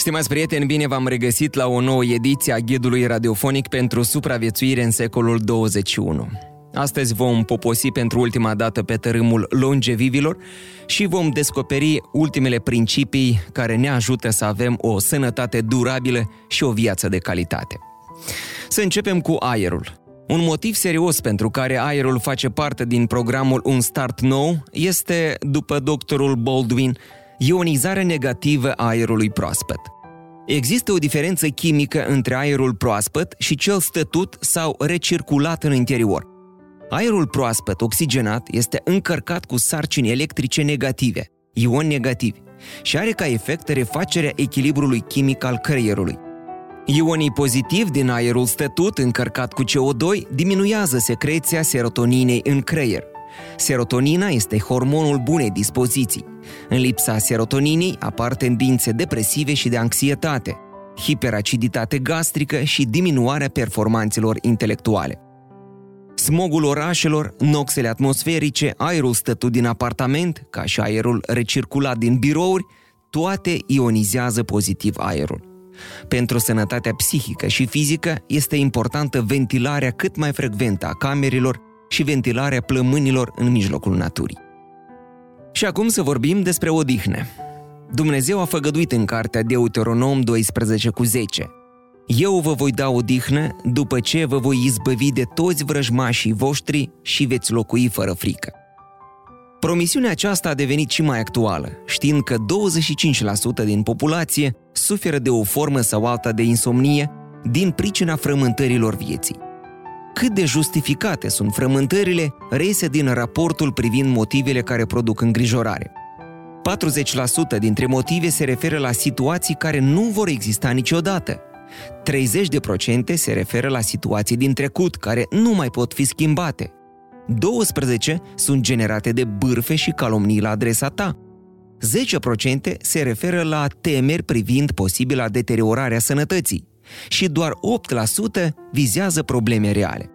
Stimați prieteni, bine v-am regăsit la o nouă ediție a ghidului radiofonic pentru supraviețuire în secolul 21. Astăzi vom poposi pentru ultima dată pe tărâmul longevivilor și vom descoperi ultimele principii care ne ajută să avem o sănătate durabilă și o viață de calitate. Să începem cu aerul. Un motiv serios pentru care aerul face parte din programul Un Start Nou este, după doctorul Baldwin, ionizarea negativă a aerului proaspăt. Există o diferență chimică între aerul proaspăt și cel stătut sau recirculat în interior. Aerul proaspăt, oxigenat, este încărcat cu sarcini electrice negative, ioni negativi, și are ca efect refacerea echilibrului chimic al creierului. Ionii pozitivi din aerul stătut încărcat cu CO2 diminuează secreția serotoninei în creier. Serotonina este hormonul bunei dispoziții. În lipsa serotoninii apar tendințe depresive și de anxietate, hiperaciditate gastrică și diminuarea performanțelor intelectuale. Smogul orașelor, noxele atmosferice, aerul stătut din apartament, ca și aerul recirculat din birouri, toate ionizează pozitiv aerul. Pentru sănătatea psihică și fizică este importantă ventilarea cât mai frecventă a camerelor și ventilarea plămânilor în mijlocul naturii. Și acum să vorbim despre odihnă. Dumnezeu a făgăduit în cartea Deuteronom 12 cu 10. Eu vă voi da odihnă după ce vă voi izbăvi de toți vrăjmașii voștri și veți locui fără frică. Promisiunea aceasta a devenit și mai actuală, știind că 25% din populație suferă de o formă sau alta de insomnie din pricina frământărilor vieții. Cât de justificate sunt frământările reiese din raportul privind motivele care produc îngrijorare. 40% dintre motive se referă la situații care nu vor exista niciodată. 30% se referă la situații din trecut care nu mai pot fi schimbate. 12 sunt generate de bârfe și calomnii la adresa ta. 10% se referă la temeri privind posibila deteriorare a sănătății și doar 8% vizează probleme reale.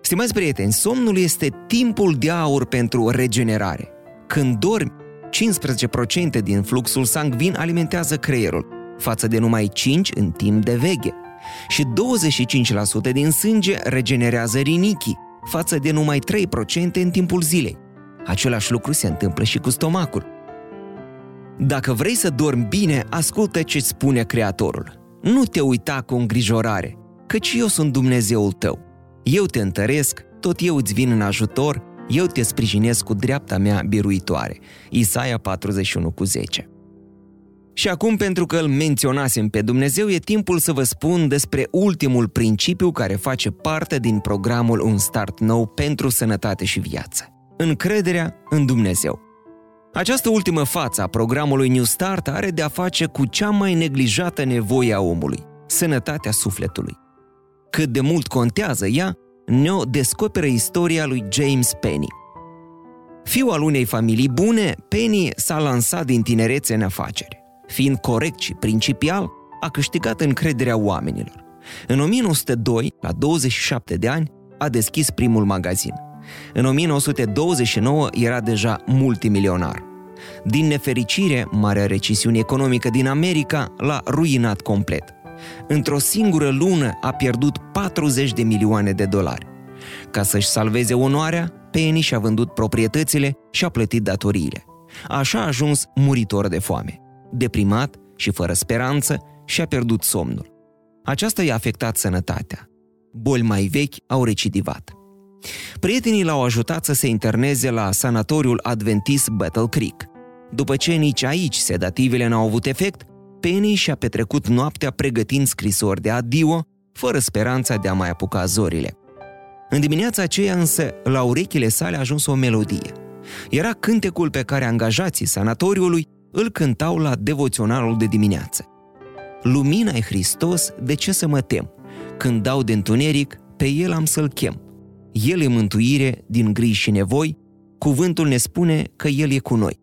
Stimați prieteni, somnul este timpul de aur pentru regenerare. Când dormi, 15% din fluxul sangvin alimentează creierul, față de numai 5 în timp de veche. Și 25% din sânge regenerează rinichii, față de numai 3% în timpul zilei. Același lucru se întâmplă și cu stomacul. Dacă vrei să dormi bine, ascultă ce spune Creatorul. Nu te uita cu îngrijorare, căci eu sunt Dumnezeul tău. Eu te întăresc, tot eu îți vin în ajutor, eu te sprijinesc cu dreapta mea biruitoare. Isaia 41 cu 10. Și acum, pentru că îl menționasem pe Dumnezeu, e timpul să vă spun despre ultimul principiu care face parte din programul Un Start Nou pentru sănătate și viață. Încrederea în Dumnezeu. Această ultimă față a programului New Start are de a face cu cea mai neglijată nevoie a omului, sănătatea sufletului. Cât de mult contează ea, ne-o descoperă istoria lui James Penny. Fiul al unei familii bune, Penny s-a lansat din tinerețe în afaceri. Fiind corect și principial, a câștigat încrederea oamenilor. În 1902, la 27 de ani, a deschis primul magazin. În 1929 era deja multimilionar. Din nefericire, marea recesiune economică din America l-a ruinat complet. Într-o singură lună a pierdut 40 de milioane de dolari. Ca să-și salveze onoarea, Penny și-a vândut proprietățile și a plătit datoriile. Așa a ajuns muritor de foame. Deprimat și fără speranță, și-a pierdut somnul. Aceasta i-a afectat sănătatea. Boli mai vechi au recidivat. Prietenii l-au ajutat să se interneze la sanatoriul Adventist Battle Creek. După ce nici aici sedativele n-au avut efect, Penny și-a petrecut noaptea pregătind scrisori de adio, fără speranța de a mai apuca zorile. În dimineața aceea însă, la urechile sale a ajuns o melodie. Era cântecul pe care angajații sanatoriului îl cântau la devoționalul de dimineață. Lumina e Hristos, de ce să mă tem? Când dau de întuneric, pe El am să-L chem. El e mântuire din griji și nevoi, cuvântul ne spune că El e cu noi.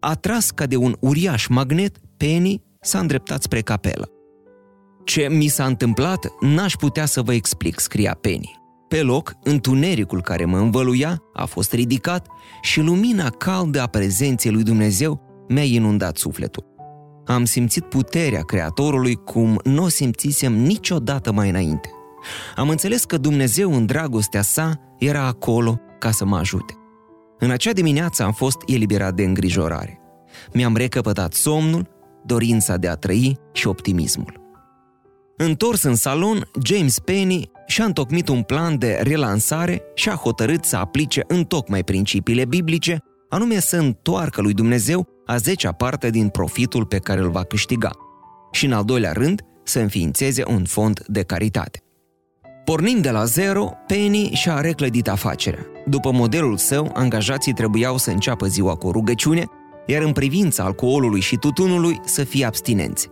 Atras ca de un uriaș magnet, Penny s-a îndreptat spre capelă. Ce mi s-a întâmplat n-aș putea să vă explic, scria Penny. Pe loc, întunericul care mă învăluia a fost ridicat și lumina caldă a prezenței lui Dumnezeu mi-a inundat sufletul. Am simțit puterea Creatorului cum nu o simțisem niciodată mai înainte. Am înțeles că Dumnezeu în dragostea sa era acolo ca să mă ajute. În acea dimineață am fost eliberat de îngrijorare. Mi-am recăpătat somnul, dorința de a trăi și optimismul. Întors în salon, James Penny și-a întocmit un plan de relansare și a hotărât să aplice în tocmai principiile biblice, anume să întoarcă lui Dumnezeu a zecea parte din profitul pe care îl va câștiga. Și în al doilea rând, să înființeze un fond de caritate. Pornind de la zero, Penny și-a reclădit afacerea. După modelul său, angajații trebuiau să înceapă ziua cu o rugăciune, iar în privința alcoolului și tutunului să fie abstinenți.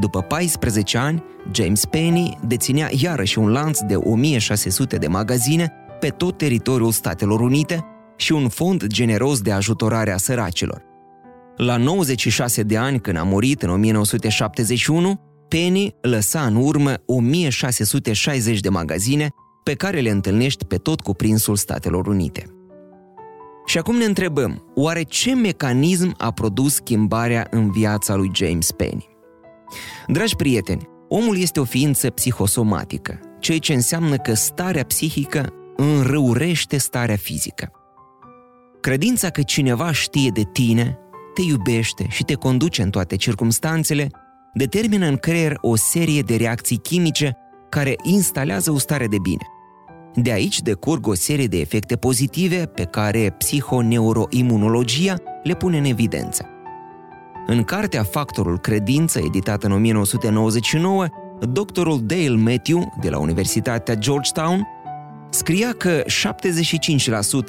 După 14 ani, James Penny deținea iarăși un lanț de 1600 de magazine pe tot teritoriul Statelor Unite și un fond generos de ajutorare a săracilor. La 96 de ani, când a murit în 1971, Penny lăsa în urmă 1660 de magazine pe care le întâlnești pe tot cuprinsul Statelor Unite. Și acum ne întrebăm, oare ce mecanism a produs schimbarea în viața lui James Penny? Dragi prieteni, omul este o ființă psihosomatică, ceea ce înseamnă că starea psihică înrăurește starea fizică. Credința că cineva știe de tine, te iubește și te conduce în toate circumstanțele, determină în creier o serie de reacții chimice care instalează o stare de bine. De aici decurg o serie de efecte pozitive pe care psihoneuroimunologia le pune în evidență. În cartea Factorul Credință, editată în 1999, doctorul Dale Matthew, de la Universitatea Georgetown, scria că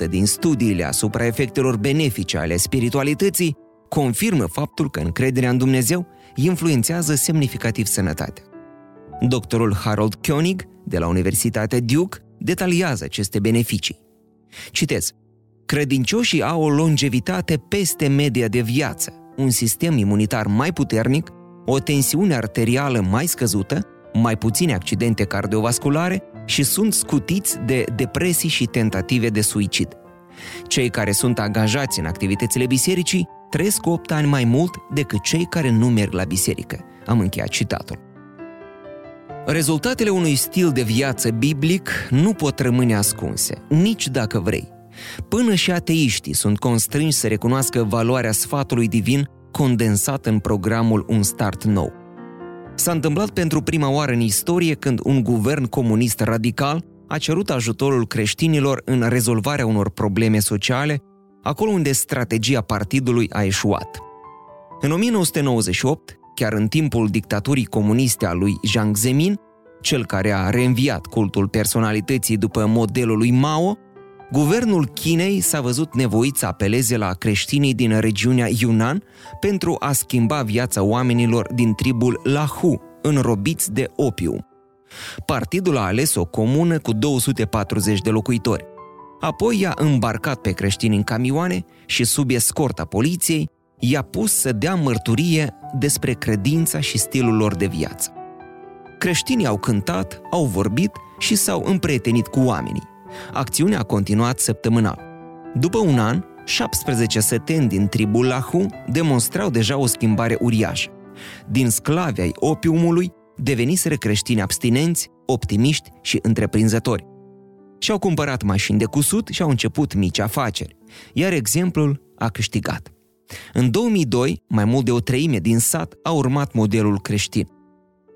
75% din studiile asupra efectelor benefice ale spiritualității confirmă faptul că încrederea în Dumnezeu influențează semnificativ sănătatea. Doctorul Harold Koenig, de la Universitatea Duke, detaliază aceste beneficii. Citez. Credincioșii au o longevitate peste media de viață, un sistem imunitar mai puternic, o tensiune arterială mai scăzută, mai puține accidente cardiovasculare și sunt scutiți de depresii și tentative de suicid. Cei care sunt angajați în activitățile bisericii trăiesc 8 ani mai mult decât cei care nu merg la biserică. Am încheiat citatul. Rezultatele unui stil de viață biblic nu pot rămâne ascunse, nici dacă vrei. Până și ateiștii sunt constrânși să recunoască valoarea sfatului divin condensat în programul Un Start Nou. S-a întâmplat pentru prima oară în istorie când un guvern comunist radical a cerut ajutorul creștinilor în rezolvarea unor probleme sociale, acolo unde strategia partidului a eșuat. În 1998, chiar în timpul dictaturii comuniste a lui Jiang Zemin, cel care a reînviat cultul personalității după modelul lui Mao, Guvernul Chinei s-a văzut nevoit să apeleze la creștinii din regiunea Yunnan pentru a schimba viața oamenilor din tribul Lahu, înrobiți de opium. Partidul a ales o comună cu 240 de locuitori. Apoi i-a îmbarcat pe creștini în camioane și sub escorta poliției i-a pus să dea mărturie despre credința și stilul lor de viață. Creștinii au cântat, au vorbit și s-au împrietenit cu oamenii. Acțiunea a continuat săptămânal. După un an, 17 seteni din tribul Lahu demonstrau deja o schimbare uriașă. Din sclavi ai opiumului, deveniseră creștini abstinenți, optimiști și întreprinzători. Și-au cumpărat mașini de cusut și au început mici afaceri, iar exemplul a câștigat. În 2002, mai mult de o treime din sat a urmat modelul creștin.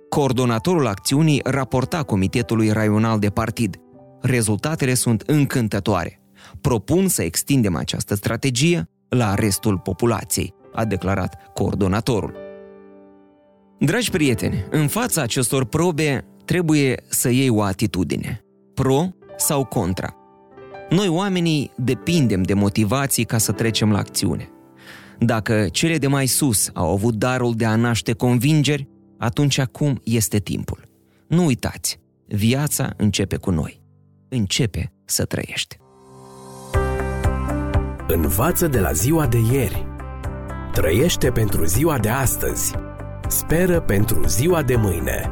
Coordonatorul acțiunii raporta Comitetului Raional de Partid – Rezultatele sunt încântătoare. Propun să extindem această strategie la restul populației, a declarat coordonatorul. Dragi prieteni, în fața acestor probe trebuie să iei o atitudine, pro sau contra. Noi oamenii depindem de motivații ca să trecem la acțiune. Dacă cele de mai sus au avut darul de a naște convingeri, atunci acum este timpul. Nu uitați, viața începe cu noi. Începe să trăiești. Învață de la ziua de ieri. Trăiește pentru ziua de astăzi. Speră pentru ziua de mâine.